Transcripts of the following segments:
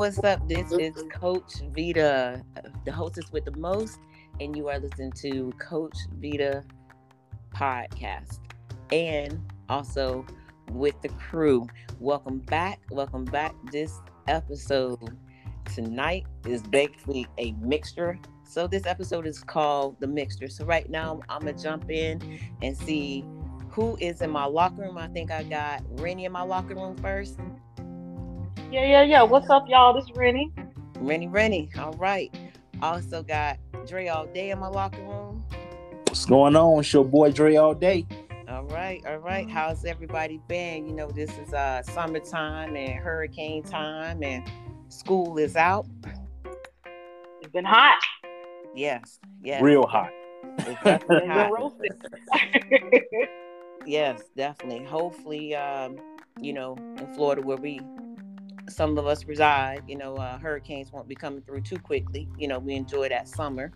what's up? This is Coach Vita, the hostess with the most, and you are listening to Coach Vita podcast, and also with the crew. Welcome back. Welcome back. This episode tonight is basically a mixture. So this episode is called the mixture. So right now I'm gonna jump in and see who is in my locker room. I think I got Rennie in my locker room first. Yeah, yeah, yeah. What's up, y'all? This is Rennie. Rennie, Rennie. All right. Also got Dre all day in my locker room. What's going on? It's your boy Dre all day. All right, all right. How's everybody been? You know, this is uh summertime and hurricane time and school is out. It's been hot. Yes, yes. Real hot. It's definitely hot. roasted. Yes, definitely. Hopefully, um, you know, in Florida where we some of us reside, you know, uh, hurricanes won't be coming through too quickly. You know, we enjoy that summer.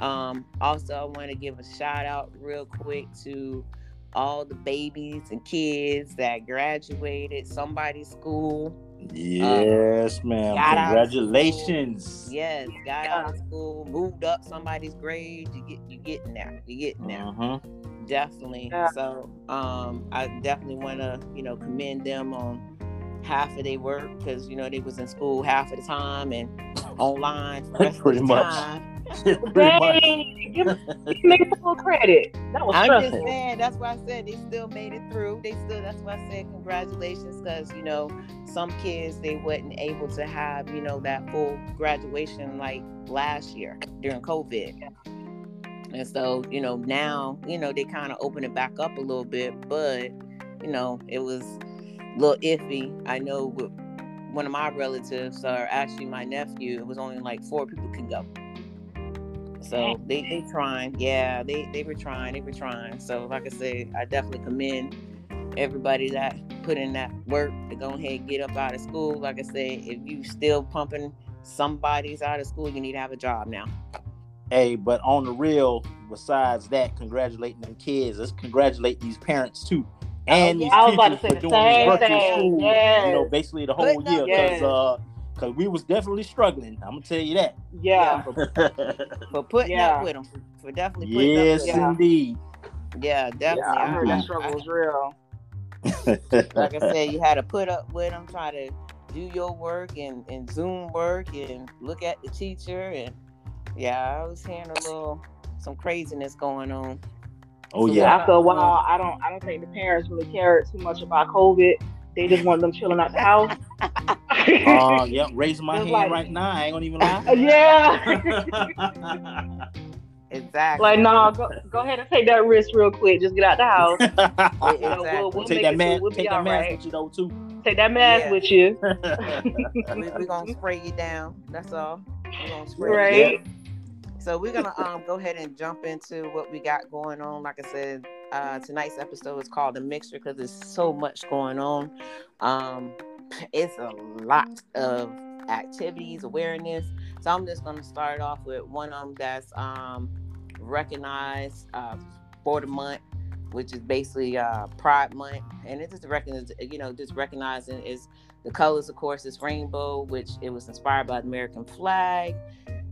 Um, also, I want to give a shout out real quick to all the babies and kids that graduated somebody's school. Yes, ma'am. got out of Congratulations. Yes, got out of school, moved up somebody's grade. You get you getting there. You getting there. Mhm. definitely Yeah. so um i definitely want to you know commend them on half of their work because you know they was in school half of the time and online for the rest Pretty of the much. time Pretty much. Dang, give, give me full credit. That was i'm just saying that's why i said they still made it through they still that's why i said congratulations because you know some kids they wasn't able to have you know that full graduation like last year during covid and so you know now you know they kind of open it back up a little bit but you know it was a little iffy. I know with one of my relatives uh, or actually my nephew it was only like four people can go. So they they trying. Yeah they they were trying they were trying. So like i said i definitely commend everybody that put in that work to go ahead and get up out of school. Like i said if you still pumping somebody's out of school you need to have a job now. Hey, but on the real, besides that, congratulating them kids. Let's congratulate these parents too. And yeah. these I was about to teachers say for the doing this same virtual thing. school, Yes. you know, basically the whole year. Because Yes. uh, cause we was definitely struggling. I'm gonna tell you that. Yeah. for putting Yeah. up with them, for definitely putting yes, up with Yeah. them. indeed. Yeah, definitely. Yeah, I heard I- that struggle was real. like I said, you had to put up with them, try to do your work and, and Zoom work and look at the teacher and yeah, I was hearing a little some craziness going on. Oh So yeah. After a while, I don't I don't think the parents really cared too much about COVID. They just want them chilling at the house. Uh, yep, raising my hand like- right now. I ain't gonna even lie. yeah. Exactly. like, no, go, go ahead and take that risk real quick. Just get out the house. You know, Exactly. we'll, we'll take that mask. We'll take that mask right. with you though too. Take that mask Yeah. with you. we, we're gonna spray you down. That's all. We're gonna spray you down. So we're gonna um go ahead and jump into what we got going on. Like I said, uh, tonight's episode is called the mixture because there's so much going on. Um, it's a lot of activities, awareness. So I'm just gonna start off with one of them that's um recognized uh, for the month, which is basically uh, Pride Month, and it just recognize you know just recognizing is the colors, of course, is rainbow, which it was inspired by the American flag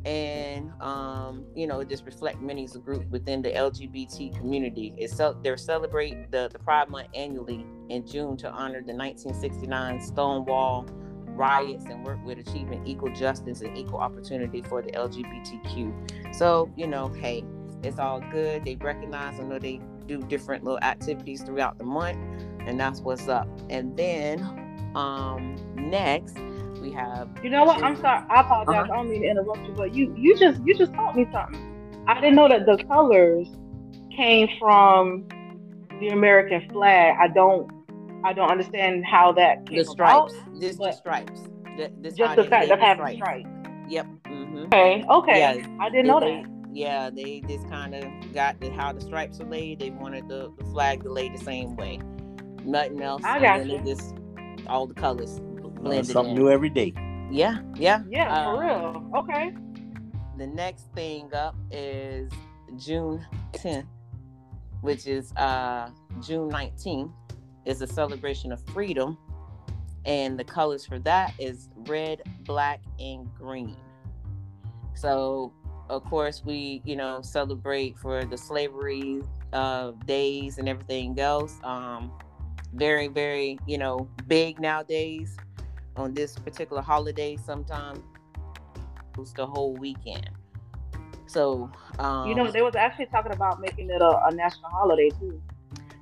and um, you know, just reflect many as a group within the LGBT community. It's so they celebrate the, the Pride Month annually in June to honor the 1969 Stonewall riots and work with achieving equal justice and equal opportunity for the LGBTQ. So, you know, hey, it's all good. They recognize, I know they do different little activities throughout the month, and that's what's up. And then um next we have You know what? I'm sorry. I apologize. Uh-huh. I don't mean to interrupt you, but you you just you just taught me something. I didn't know that the colors came from the American flag. I don't I don't understand how that came the about. stripes. This the stripes. Th- This Just the fact made of having stripes. stripes. Yep. hmm Okay. Okay. Yeah, I didn't know they, that. Yeah, they just kind of got the, how the stripes are laid. They wanted the, the flag to lay the same way. Nothing else. I and got then you. just all the colors blended Something in. new every day. Yeah, yeah. Yeah, Uh, for real. Okay. The next thing up is June 10th, which is uh June 19th, is a celebration of freedom. and the colors for that is red, black, and green. So, of course, we you know celebrate for the slavery uh, days and everything else. Um, very, very you know big nowadays on this particular holiday. Sometimes it's the whole weekend. So, um, You know, they was actually talking about making it a, a national holiday too.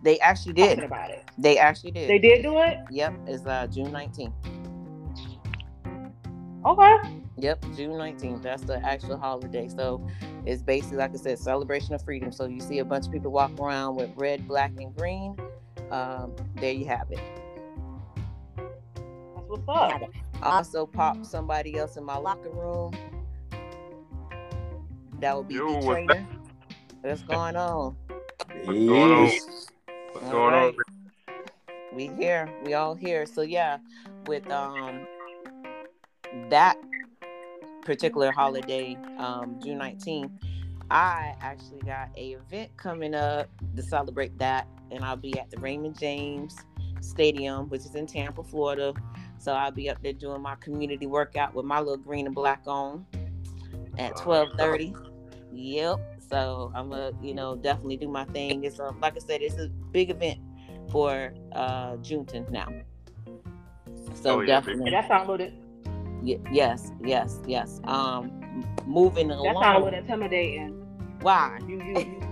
they actually Talking did. about it. They actually did. They did do it. Yep, it's uh, June 19th. Okay. Yep, June 19th. That's the actual holiday. So it's basically, like I said, celebration of freedom. So you see a bunch of people walk around with red, black, and green. Um, there you have it. That's what's up. I also pop somebody else in my locker room. That would be Yo, the what's trainer. What's going on? going on? What's All going right. on? We here. We all here. So yeah, with um that particular holiday, um, June 19th, I actually got a event coming up to celebrate that, and I'll be at the Raymond James Stadium, which is in Tampa, Florida. So I'll be up there doing my community workout with my little green and black on at 12:30. Yep. So I'm gonna, you know, definitely do my thing. It's um, like I said, it's a big event for uh Juneteenth now. So Oh, yeah, big- definitely, Yeah, that sounds a little. y- yes, yes, yes. Um, m- moving That sounds a along. little intimidating. Why? You, you, you.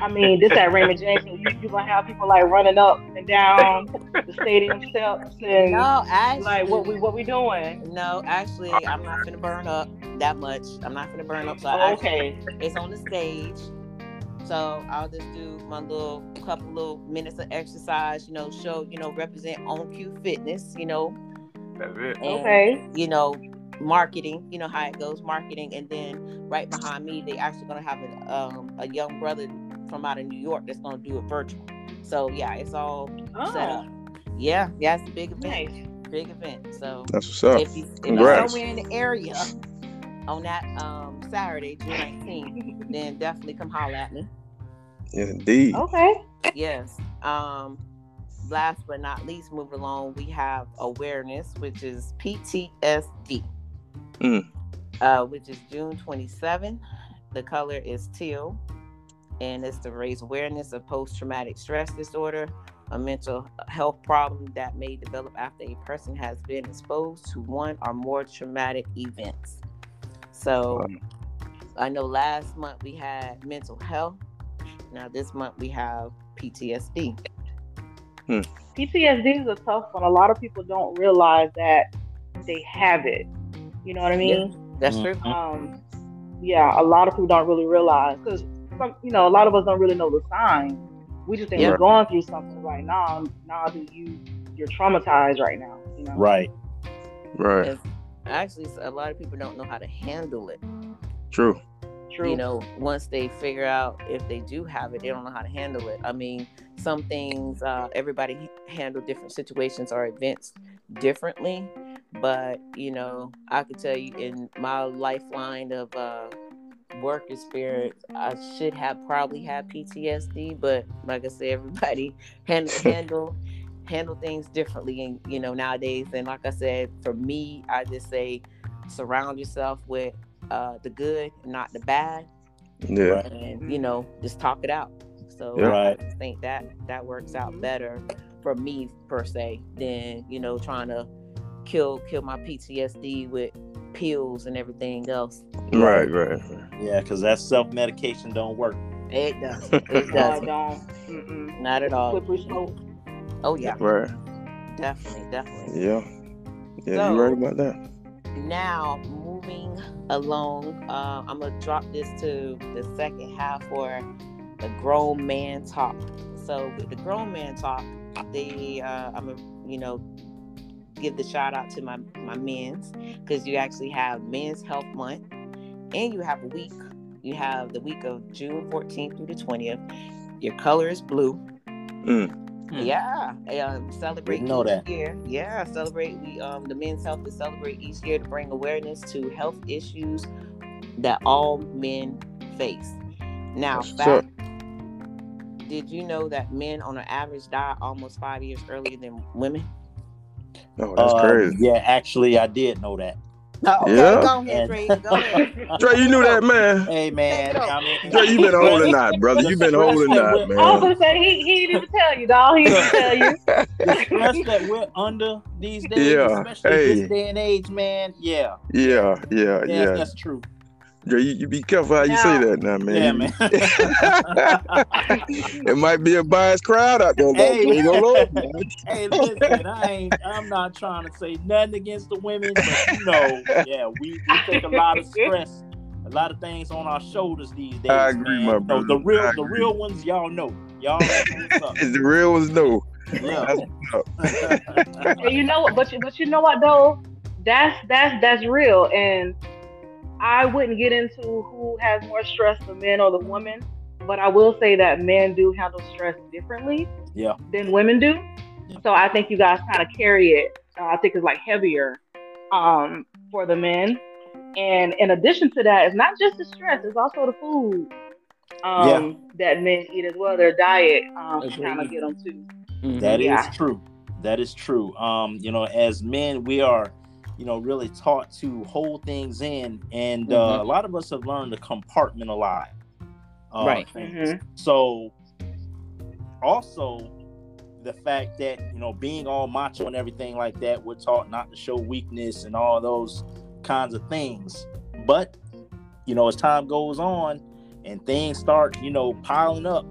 I mean, this at Raymond James, so you you gonna have people like running up and down the stadium steps and No, actually, like what we what we doing? no, actually, I'm not gonna burn up that much. I'm not gonna burn up. So Oh, I actually- okay. it's on the stage. So I'll just do my little couple little minutes of exercise, you know, show, you know, represent on cue fitness, you know, That's it. and, Okay. you know, marketing, you know how it goes, marketing, and then right behind me, they actually gonna have a, um, a young brother from out of New York that's gonna do it virtual. So yeah, it's all set up. Oh, Yeah, yeah, it's a big event, nice. big event. So That's what's up. if you if you're somewhere in the area on that um Saturday, June 19th, then definitely come holler at me. Indeed. Okay. Yes. Um, last but not least, move along, we have awareness, which is PTSD, Mm. uh, which is June 27th. The color is teal, and it's to raise awareness of post traumatic stress disorder, a mental health problem that may develop after a person has been exposed to one or more traumatic events. So, I know last month we had mental health. Now, this month we have PTSD. PTSD is a tough one. A lot of people don't realize that they have it. You know what I mean? That's Mhm. true. Um, yeah, a lot of people don't really realize because some, you know, a lot of us don't really know the signs. We just think Yeah. we're going through something right now. Now, do you you're traumatized right now? You know, Right. Right. Yes. Actually, a lot of people don't know how to handle it. True. true. You know, once they figure out if they do have it, they don't know how to handle it. I mean, some things, uh, everybody handle different situations or events differently. But, you know, I could tell you in my lifeline of uh, work experience, I should have probably had PTSD. But like I said, everybody handle, handle handle things differently and you know nowadays and like i said for me i just say surround yourself with uh the good not the bad Yeah. and you know just talk it out so Yeah. i Right. just think that that works out better for me per se than you know trying to kill kill my ptsd with pills and everything else Right. Right. Yeah, because that self medication don't work. it does it no, I does don't. Not at all oh yeah Right. definitely definitely Yeah. Yeah. So- you right about that. now moving along uh, i'm gonna drop this to the second half for the grown man talk so with the grown man talk the uh, i'm gonna you know give the shout out to my my men's because you actually have men's health month and you have a week you have the week of june 14th through the 20th your color is blue Mm. Hmm. yeah, um, celebrate Didn't know each that. year. Yeah, celebrate. We um the men's health to celebrate each year to bring awareness to health issues that all men face. Now, That's what's up. fact, did you know that men on an average die almost five years earlier than women? Oh, that's Uh, crazy. Yeah, actually, I did know that. Okay, Yeah. go ahead, Dre. Go ahead. Dre, you knew that, man. Hey man, I mean, Dre, you been holding knot, brother. You've been holding knot, I was man. gonna say he, he didn't even tell you, dog. He didn't tell you. the stress that we're under these days, Yeah, especially hey. this day and age, man. Yeah, Yeah, yeah, yeah, yeah. that's true. Dre, you, you be careful how you say that now, man. Yeah, man. it might be a biased crowd out there, though. Hey. Ain't gonna lie, man. hey, listen, I ain't. I'm not trying to say nothing against the women, but you know, yeah, we, we take a lot of stress, a lot of things on our shoulders these days. I agree, man. my You know, brother. the real, I the agree. real ones, y'all know. Y'all know what's up. It's the real ones, no. Yeah. You know what? But you, but you know what though? That's that's that's real. And I wouldn't get into who has more stress, the men or the woman. But I will say that men do handle stress differently Yeah. than women do. Yeah. So I think you guys kind of carry it. Uh, I think it's like heavier um, for the men. And in addition to that, it's not just the stress; it's also the food um, that men eat as well. Their diet um, kind of get them too. Mhm. That is Yeah. true. That is true. Um, you know, as men, we are, you know, really taught to hold things in, and uh, Mhm. a lot of us have learned to compartmentalize. Uh, Right. things. Mhm. So, also, the fact that you know, being all macho and everything like that, we're taught not to show weakness and all those kinds of things. But you know, as time goes on and things start, you know, piling up,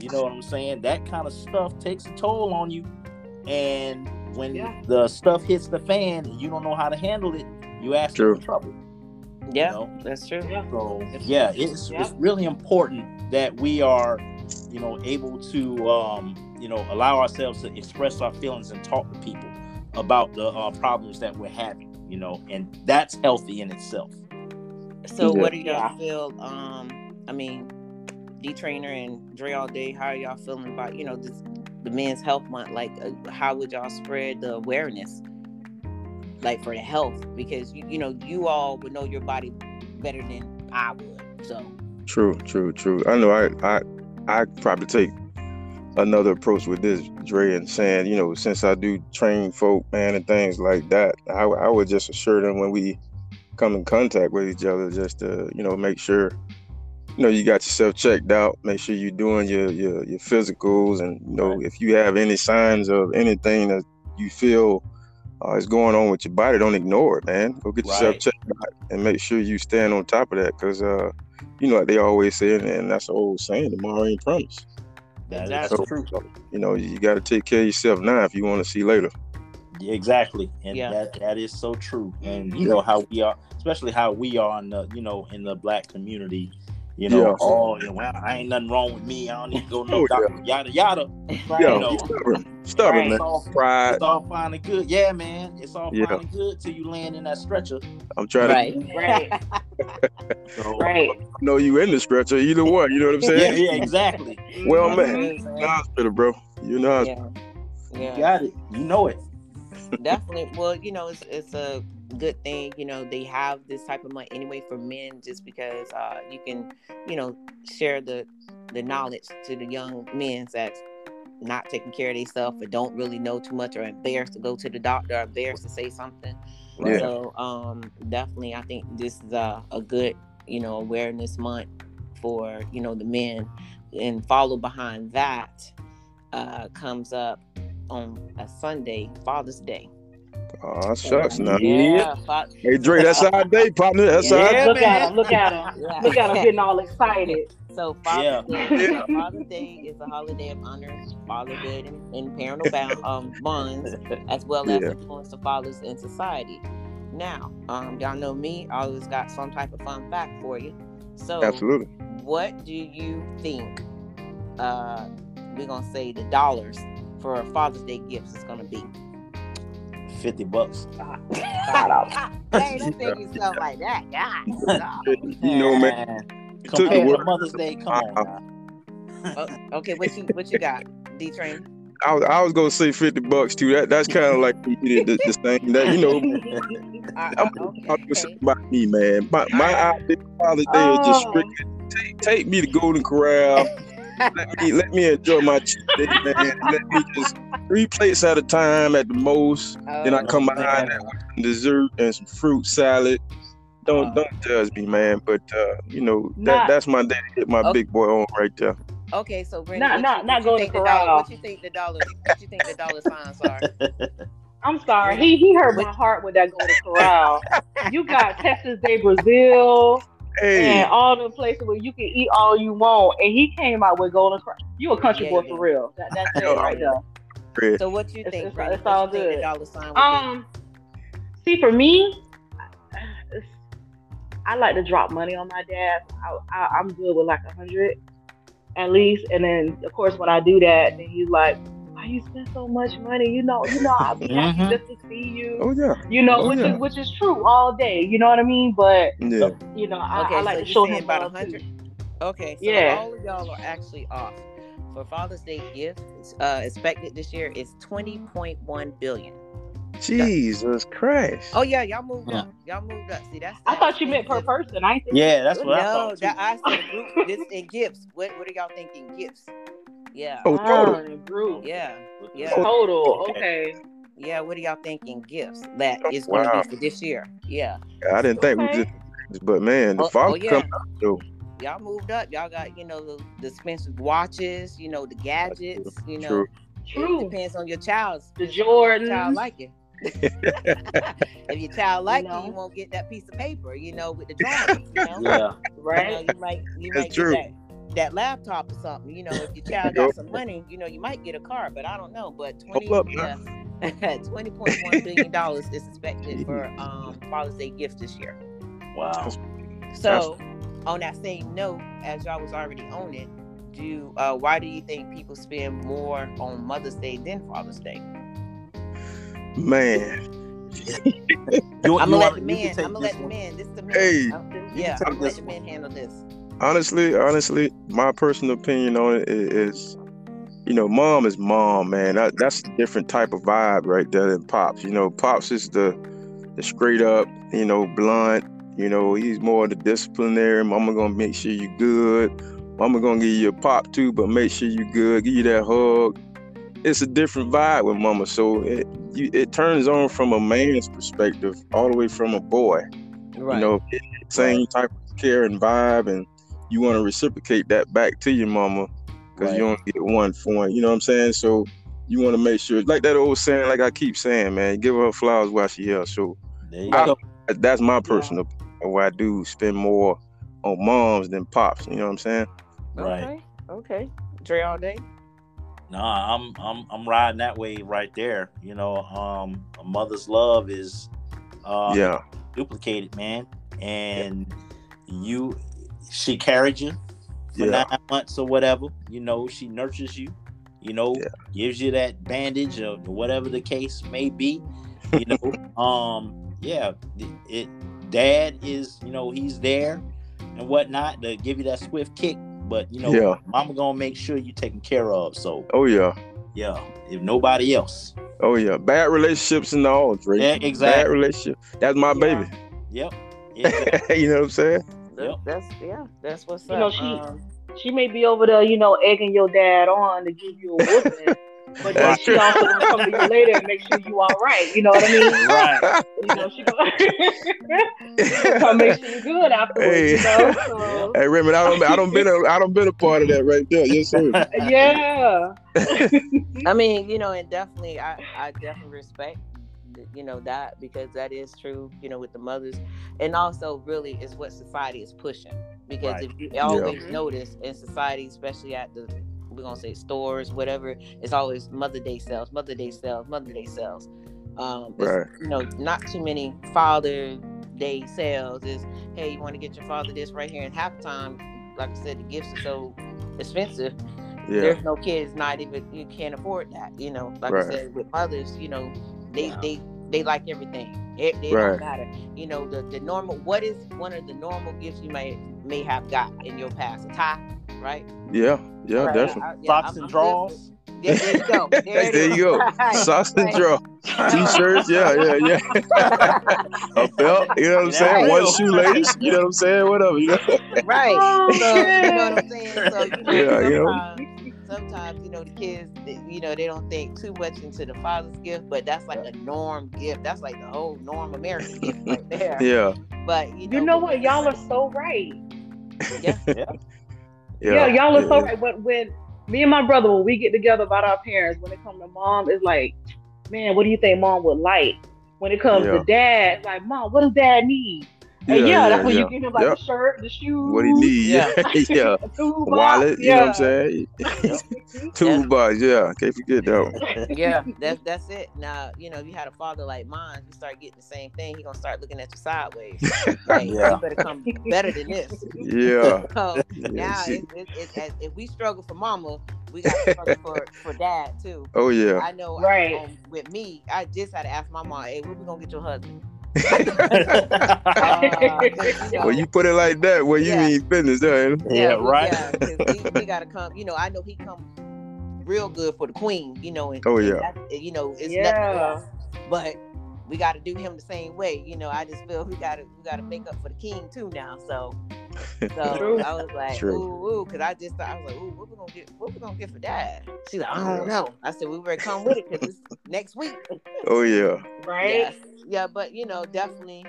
you know what I'm saying? That kind of stuff takes a toll on you. And when Yeah. the stuff hits the fan and you don't know how to handle it, you ask True. for trouble. Yeah, You know? that's true. Yeah. So yeah, it's Yeah. it's really important that we are, you know, able to um, you know, allow ourselves to express our feelings and talk to people about the uh, problems that we're having, you know, and that's healthy in itself. So Yeah. what do y'all Yeah. feel? Um, I mean, D Trainer and Dre all day. How are y'all feeling about you know this, the Men's Health Month? Like, uh, how would y'all spread the awareness, like for the health? Because you you know you all would know your body better than I would. So True, true, true. I know. I, I, I probably take another approach with this, Dre, and saying, you know, since I do train folk, man, and things like that, I, I would just assure them when we come in contact with each other, just to, you know, make sure, you know, you got yourself checked out. Make sure you're doing your your, your physicals, and you know, if you have any signs of anything that you feel uh, is going on with your body, don't ignore it, man. Go get yourself Right. checked out and make sure you stand on top of that, because. uh you know, like they always say, and- and that's the old saying, tomorrow ain't promised. That is Exactly. true. You know, you got to take care of yourself now if you want to see later. Exactly, and Yeah. that that is so true. And you know how we are, especially how we are in the you know in the black community. You know, Yeah. oh, um, yeah, well, I ain't nothing wrong with me. I don't need to go no Oh, doctor, yada yada. right. Yeah, You know. stubborn, stubborn, man. It's all, Pride. it's all fine and good. Yeah, man, it's all Yeah. fine and good till you land in that stretcher. I'm trying right. Right. So, Right. to know you in the stretcher, either one. You know what I'm saying? yeah, exactly. Well, You know man, what I'm in saying? the hospital, bro. You know, Yeah. You got it. You know it. definitely well you know it's, it's a good thing you know they have this type of money anyway for men just because uh you can you know share the the knowledge to the young men that's not taking care of themselves or don't really know too much or embarrassed to go to the doctor or embarrassed to say something. Yeah. so um definitely i think this is a, a good you know awareness month for you know the men. And follow behind that uh comes up on a sunday father's day oh shucks, now. yeah, Hey, Dre, that's our day, partner. That's Yeah. our Yeah, Look at him. Look at him. yeah. Look at him getting all excited. So Father's Yeah. Day, Yeah. Father's Day is a holiday of honor, fatherhood, and, and parental bound, um, bonds, as well as Yeah. influence of fathers in society. Now, um, y'all know me. I always got some type of fun fact for you. So, Absolutely. what do you think? Uh, we're gonna say the dollars for Father's Day gifts is gonna be. Fifty bucks. hey, don't make you sound like that, God. You know, man. You took the word. Mother's Day, come on. Uh-huh. now. Oh, okay, what you what you got, D Train? I was, I was gonna say fifty bucks too. That that's kind of like the, the, the thing that you know. Uh, I'm oh, talking okay. about me, man. My my idea of Father's Day is just Oh. strictly take, take me to Golden Corral, let me let me enjoy my cheat day, man. Let me just three plates at a time at the most. then I Oh, come man. behind that with some dessert and some fruit salad. Don't Uh, don't judge me, man. But uh, you know that Not- that's my day to hit my Okay. big boy on right there. Okay, so Brandon, Not- what not- you, not what go you to think the dollar, corral. what you think the dollar what you think the dollar signs are? I'm sorry. He he hurt my heart with that Golden Corral. You got Texas de Brazil Hey, and all the places where you can eat all you want, and he came out with Golden Corral. You a country Yeah, boy yeah. for real. That, that's it right there. So what you It's- think, it's- Brandon? it's you all think good. the dollar be? Um, see, for me, I like to drop money on my dad. I, I, I'm good with like a hundred at least, and then of course when I do that, then you like, why you spend so much money? You know, you know, I'll be happy Mhm. just to see you. Oh yeah, You know, Oh, which yeah. is which is true all day. You know what I mean? But yeah. you know, I, Okay, I like so to you show saying him about a hundred? Okay, so Yeah. all of y'all are actually off. For Father's Day gifts, uh, expected this year is twenty point one billion. Jesus Christ. Oh yeah, y'all moved Yeah. up. Y'all moved up. See, that's. I thought you meant per person. I think yeah, that's what I thought. Too. that I said group. This in gifts. What What are y'all thinking? Gifts. Yeah. Oh, total. Group. Yeah. Yeah. Oh, total. Okay. Yeah. What are y'all thinking? Gifts that is Oh, is going to wow. be for this year. Yeah. I didn't think we just, but man, the Oh, father oh, yeah. come out though. Y'all moved up. Y'all got you know the, the expensive watches. You know the gadgets. You know. True. It True. depends on your child's. The if your Child like it. if your child like You it, you won't get that piece of paper, you know, with the drawing. You know, Yeah. you, Right. know, you might you That's might true. get that, that laptop or something. You know, if your child got some money, you know, you might get a car, but I don't know. But twenty up, yeah, twenty point one billion dollars is expected for um Father's Day gift this year. Wow. So, on that same note, as y'all was already on it, do uh, why do you think people spend more on Mother's Day than Father's Day? Man, You, I'm gonna let the you man. can I'm gonna let the man. This the man. Hey. I'm- yeah, I'm gonna let the man handle this. Honestly, honestly, my personal opinion on it is, you know, mom is mom, man. That, that's a different type of vibe right there than pops. You know, pops is the the straight up, you know, blunt. You know, he's more the disciplinary. Mama gonna make sure you good. Mama gonna give you a pop too, but make sure you good. Give you that hug. It's a different vibe with mama. So it you, it turns on from a man's perspective, all the way from a boy. Right. You know, same type of care and vibe, and you want to reciprocate that back to your mama because you Right. don't get one for one. You know what I'm saying? So you want to make sure, like that old saying, like I keep saying, man, give her flowers while she here. So There you I- go. that's my personal opinion. Why I do spend more on moms than pops. You know what I'm saying? Right. Okay. Okay. Dre all day. Nah, I'm I'm I'm riding that way right there. You know, um, a mother's love is uh yeah, duplicated, man. And you she carried you for Yeah. nine months or whatever. You know, she nurtures you, you know, Yeah. gives you that bandage or whatever the case may be. You know, um, yeah, it, it dad is, you know, he's there and whatnot to give you that swift kick. But you know, Yeah. mama gonna make sure you taken care of. So oh yeah, yeah, if nobody else. oh yeah. Bad relationships and all, Drake. Yeah, exactly. Bad relationship. That's my Yeah. baby. Yep. Exactly. you know what I'm saying? Yep. That's yeah. That's what's up. You up. know, she- Um, She may be over there, you know, egging your dad on to give you a whooping, but then she also gonna come to you later and make sure you all right. You know what I mean? right. You know, she gonna, she gonna come make sure you're good afterwards. You know? So, Hey Raymond, I don't, I don't been, a, I don't been a part of that right there. Yes sir. yeah. I mean, you know, and definitely, I, I definitely respect, th- you know, that because that is true, you know, with the mothers, and also really is what society is pushing. Because Right. if you always Mhm. notice in society, especially at the we're gonna say stores, whatever, it's always Mother Day sales, Mother Day sales, Mother Day sales. Um, Right. you know, not too many Father Day sales. Is hey, you want to get your father this right here? And half the time, like I said, the gifts are so expensive Yeah. there's no kids not even you can't afford that you know like Right. i said with mothers you know they Yeah. they they like everything it, it Right. don't matter you know the the normal what is one of the normal gifts you may may have got in your past a tie right Yeah. Yeah. Right. Definitely. I- yeah, Socks I'm- and I'm good drawers. with- There, there you go. There, Hey, it there is. you go. Right, Socks and right. draw. T-shirts, yeah, yeah, yeah. a belt, you know what I'm saying? One Yeah. shoelace, you know what I'm saying? Whatever, you know. Right. Oh, so you know man. what I'm oh, saying. So you know, Yeah, you know. Sometimes, sometimes you know the mm-hmm. kids, you know, they don't think too much into the father's gift, but that's like a norm gift. That's like the whole norm American gift right there. Yeah, But you know, You know what? Y'all are so right. Yeah. yeah. Yeah, y'all are so right. When, when me and my brother, when we get together about our parents, when it comes to mom, it's like, man, what do you think mom would like? When it comes Yeah. to dad, like, mom, what does dad need? And Yeah, yeah, yeah, that's when yeah. you give him like Yep. the shirt, the shoes, What he need, yeah, yeah. toolbox, Wallet, you know what I'm yeah. saying? Toolbox, yeah. Can't forget that one. yeah, that's that's it. Now, you know, if you had a father like mine, you start getting the same thing, he gonna start looking at you sideways. Like, Yeah. you better come better than this. Yeah. So Yeah, now, it, it, it, as- if we struggle for mama, we got to struggle for, for dad too. Oh yeah. I know, Right. um, with me, I just had to ask my mom, "Hey, when we gonna get your husband?" Well, you put it like that, well, you Yeah. mean business, there. Yeah, we- right. Yeah, 'cause we, we gotta come. You know, I know he come real good for the queen. You know, and, Oh, and yeah. that- you know, it's Yeah. nothing else. But we got to do him the same way. You know, I just feel we got to we got to make up for the king too now. So, so True. I was like, True. ooh, ooh, because I just thought I was like, ooh, what we gonna get? What we gonna get for dad? She's like, I don't know. I said, we better come with it because it's next week. Oh yeah. right? Yeah, yeah, but you know, definitely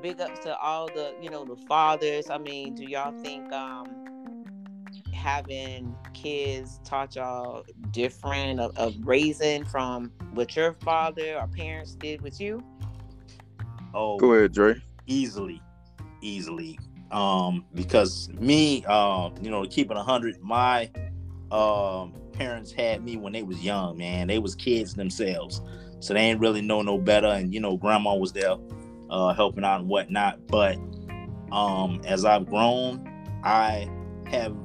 big ups to all the you know the fathers. I mean, do y'all think um having kids taught y'all different of, of raising from what your father or parents did with you? oh, Go ahead, Dre. easily, easily. Um, because me, um, you know, to keep it hundred, my um parents had me when they was young, man. They was kids themselves, so they ain't really know no better. And you know, grandma was there, uh, helping out and whatnot. But um, as I've grown, I have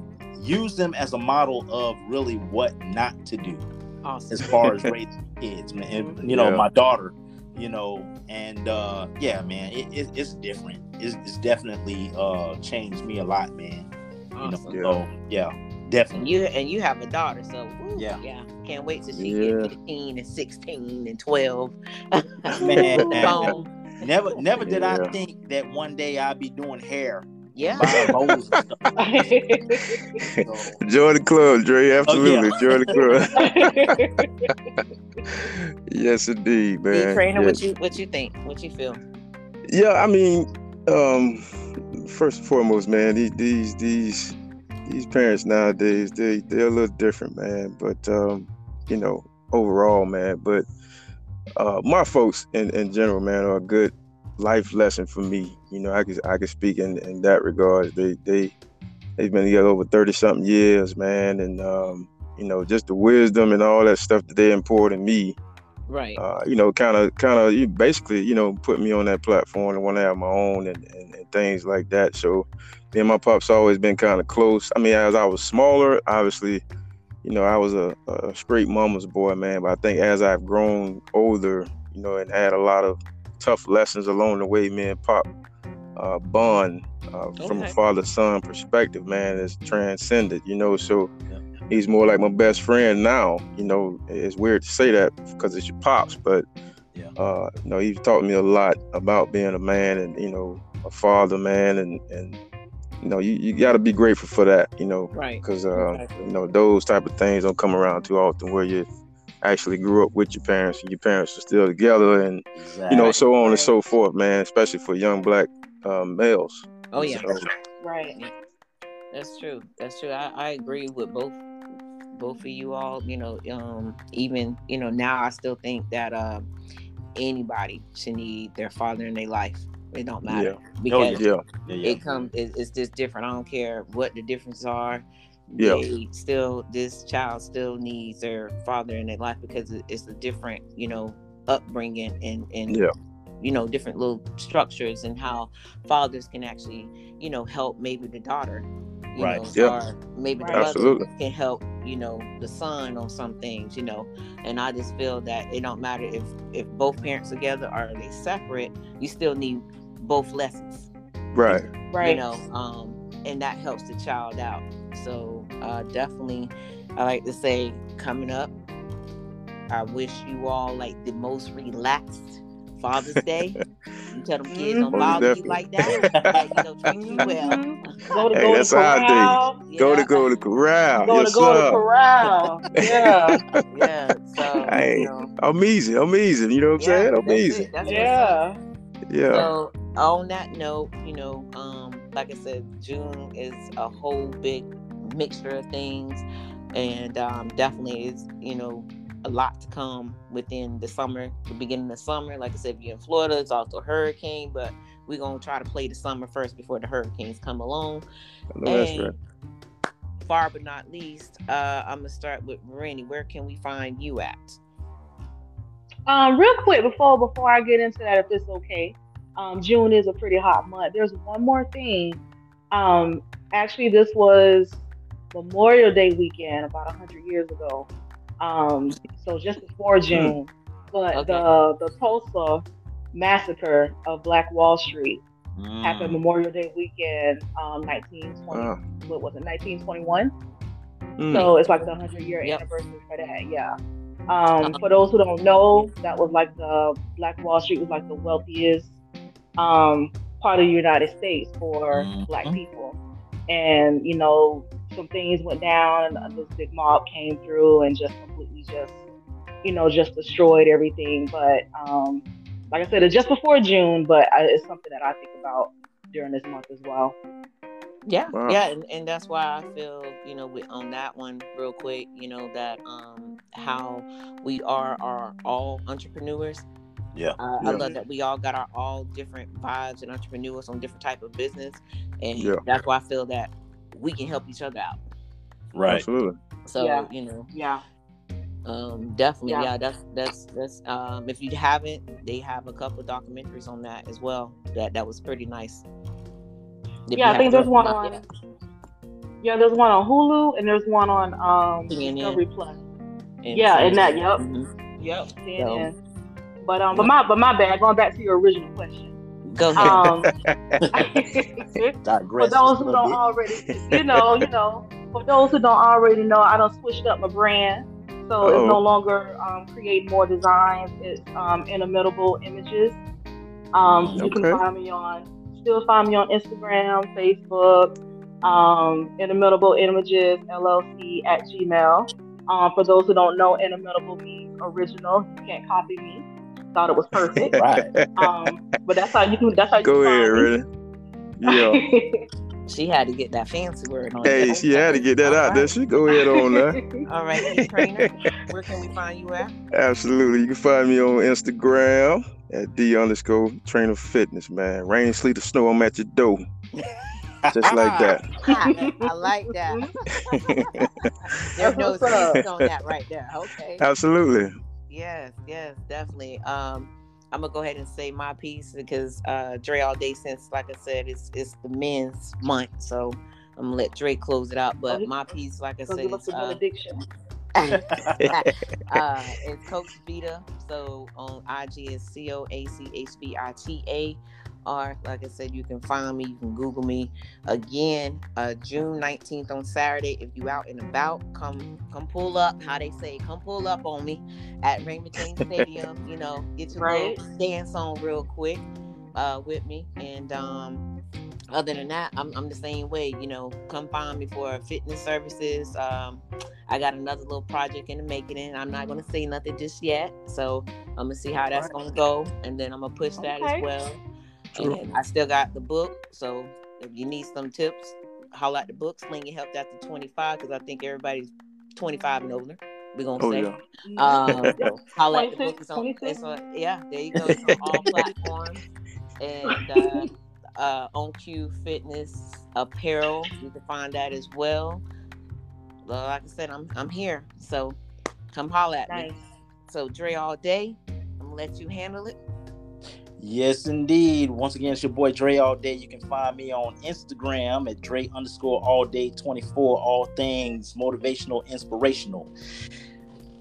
used them as a model of really what not to do Awesome. as far as raising kids, man. And, you know, Yeah. my daughter, you know, and uh yeah, man, it, it, it's different. It's, it's definitely uh changed me a lot, man. You know, Awesome. Yeah. so yeah, And definitely. you and you have a daughter, so ooh, Yeah. yeah, can't wait till she Yeah. get 15 and 16 and 12. Man. Phone. Never, never did Yeah. I think that one day I'd be doing hair, Yeah. buying bows and stuff. So, Join the club, Dre. Absolutely. Join the club. yes, indeed, Be man. trainer, Yes. what you what you think? What you feel? Yeah, I mean, um, first and foremost, man, these these these these parents nowadays they they're a little different, man. But um, you know, overall, man. But uh, my folks in, in general, man, are good life lesson for me. You know, I could I could speak in, in that regard. They they they've been together over thirty something years, man, and um, you know, just the wisdom and all that stuff that they import in me Right. uh, you know, kind of, kind of, you basically, you know, put me on that platform and want to have my own and, and, and things like that. So, me and my pops always been kind of close. I mean, as I was smaller, obviously, you know, I was a, a straight mama's boy, man. But I think as I've grown older, you know, and had a lot of tough lessons along the way, me and pop uh, bond uh, from a father son perspective, man, is transcended, you know. So Yeah. he's more like my best friend now. You know, it's weird to say that because it's your pops, but Yeah. uh, you know, he's taught me a lot about being a man and you know, a father, man, and and you know, you, you got to be grateful for that, you know, Right. because uh, Exactly. you know those type of things don't come around too often where you actually grew up with your parents and your parents are still together and exactly. you know so on and so forth, man. Especially for young black um, males. Oh yeah. So, right. That's true. That's true. I, I agree with both both of you all. You know, um, even you know now I still think that uh, anybody should need their father in their life. It don't matter Oh, because yeah, yeah, yeah. it comes. It, it's just different. I don't care what the differences are. Yeah. They still this child still needs their father in their life because it's a different you know upbringing and and Yeah. you know different little structures and how fathers can actually you know help maybe the daughter you Right. know, Yeah. or maybe the Right. Absolutely. mother can help you know the son on some things you know and i just feel that it don't matter if if both parents together or they separate you still need both lessons right. Right. you know um and that helps the child out so uh definitely i like to say coming up I wish you all like the most relaxed Father's Day. You tell them kids don't Most bother you like that. that, you know, treat you well. Mhm. Go to Hey, go that's to how I corral. Go to go to corral. Go yes, to go to corral. Yeah. Yeah. So Hey, you know, Amazing, amazing. You know what I'm yeah, saying? that's Amazing. it. That's yeah. Yeah. So on that note, you know, um, like I said, June is a whole big mixture of things, and um, definitely is you know a lot to come within the summer, the beginning of summer. Like I said, if you're in Florida, it's also a hurricane, but we're gonna try to play the summer first before the hurricanes come along. I know that's And right. Far but not least, uh, I'm gonna start with Randy. Where can we find you at? Um, real quick before before I get into that, if it's okay, um, June is a pretty hot month. There's one more thing. Um, actually, this was Memorial Day weekend about hundred years ago. Um, so just before June, but Okay. the the Tulsa massacre of Black Wall Street Mm. happened Memorial Day weekend, um, 1920. Wow. What was it? 1921. Mm. So it's like the 100 year Yep. anniversary for that. Yeah. Um, for those who don't know, that was like the Black Wall Street was like the wealthiest um, part of the United States for Black Mhm. people. And you know, some things went down, and this big mob came through and just completely just, you know, just destroyed everything. But um, like I said, it's just before June, but I, it's something that I think about during this month as well. Yeah, Wow. yeah, and, and that's why I feel, you know, with on that one real quick, you know, that um how we are are all entrepreneurs. Yeah. Uh, I love that we all got our all different vibes and entrepreneurs on different type of business, and Yeah. that's why I feel that we can help each other out. Right. Absolutely. So Yeah. you know, Yeah. um, definitely, Yeah. yeah. that's that's that's um, if you haven't, they have a couple documentaries on that as well. That that was pretty nice. If Yeah, I think there's one on. yeah. Yeah, there's one on Hulu and there's one on um CNN. Discovery Plus. And Yeah, so- and that, yep. Mhm. Yep. CNN. But um, but my but my bad. Going back to your original question. Go ahead. Um, for those who don't bit. already, you know, you know, for those who don't already know, I don't switched up my brand, so Uh-oh. it's no longer um, creating more designs. It's um, inimitable images. Um, You can find me on, still find me on Instagram, Facebook, um, inimitable images LLC at Gmail. Um, for those who don't know, inimitable means original. You can't copy me. Thought it was perfect. Right. um, but that's how you can. That's how you Go can ahead, really. Yeah. She had to get that fancy word on. Hey, there. she had to get that out there. She go ahead on that. All right, trainer. Where can we find you at? Absolutely. You can find me on Instagram at D underscore trainer fitness, man. Rain, sleet, or snow, I'm at your door. Just like that. I, I like that. There's no That's what's up. excuse on that right there. Okay. Absolutely. Yes, yes, definitely. Um, I'm gonna go ahead and say my piece because uh, Dre all day since, like I said, it's it's the men's month, so I'm gonna let Dre close it out. But my piece, like I So said, give us is, the uh, benediction. uh, it's Coach Vita. So on IG is C O A C H V I T A. Or like I said, you can find me. You can Google me. Again, uh, June nineteenth on Saturday. If you out and about, come come pull up. How they say, come pull up on me at Raymond James Stadium. You know, get your Right. dance on real quick uh, with me. And um, other than that, I'm, I'm the same way. You know, come find me for fitness services. Um, I got another little project in the making, and I'm not gonna say nothing just yet. So I'm gonna see how that's gonna go, and then I'm gonna push that Okay. as well. True. And I still got the book, so if you need some tips, holla at the book. Sling your help after 25, because I think everybody's 25 and older. We're gonna Oh, say. yeah. Um, so holla at the 26, book. It's on, it's on, yeah, there you go. It's on all platforms. And uh, uh, on Q Fitness Apparel, you can find that as well. Well, like I said, I'm I'm here, so come holla at Nice. me. So Dre all day, I'm gonna let you handle it. Yes, indeed. Once again, it's your boy Dre All Day. You can find me on Instagram at Dre underscore All Day 24. All things motivational, inspirational.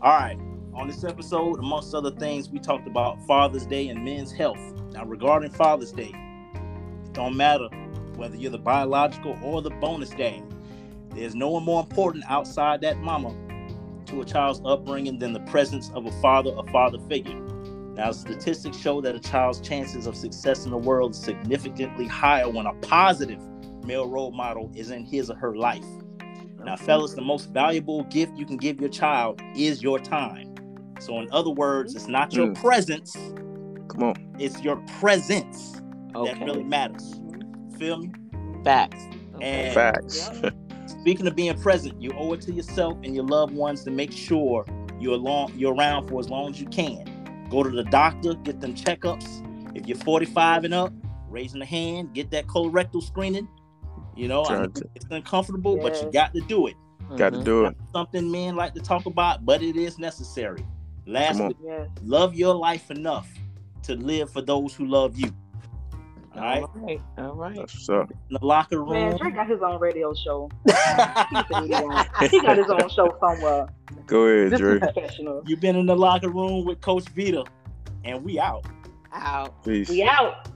All right. On this episode, amongst other things, we talked about Father's Day and men's health. Now, regarding Father's Day, it don't matter whether you're the biological or the bonus dad. There's no one more important outside that mama to a child's upbringing than the presence of a father or father figure. Now, statistics show that a child's chances of success in the world is significantly higher when a positive male role model is in his or her life. Now, fellas, the most valuable gift you can give your child is your time. So, in other words, it's not your Mm. presence, Come on. it's your presence Okay. that really matters. Feel me? Facts. And Facts. speaking of being present, you owe it to yourself and your loved ones to make sure you're along, you're around for as long as you can. Go to the doctor, get them checkups. If you're 45 and up, raising a hand, get that colorectal screening. You know, I Trying know to- it's uncomfortable, but you got to do it. Got to Mhm. do it. Something men like to talk about, but it is necessary. Come Lastly. Yes. love your life enough to live for those who love you. All right, All right. All right. That's what's up. in the locker Man, room. Drake got his own radio show. He said he won't. He got his own show somewhere. Go ahead, This Dre. professional. You've been in the locker room with Coach Vita, and we out. Out. Peace. We out.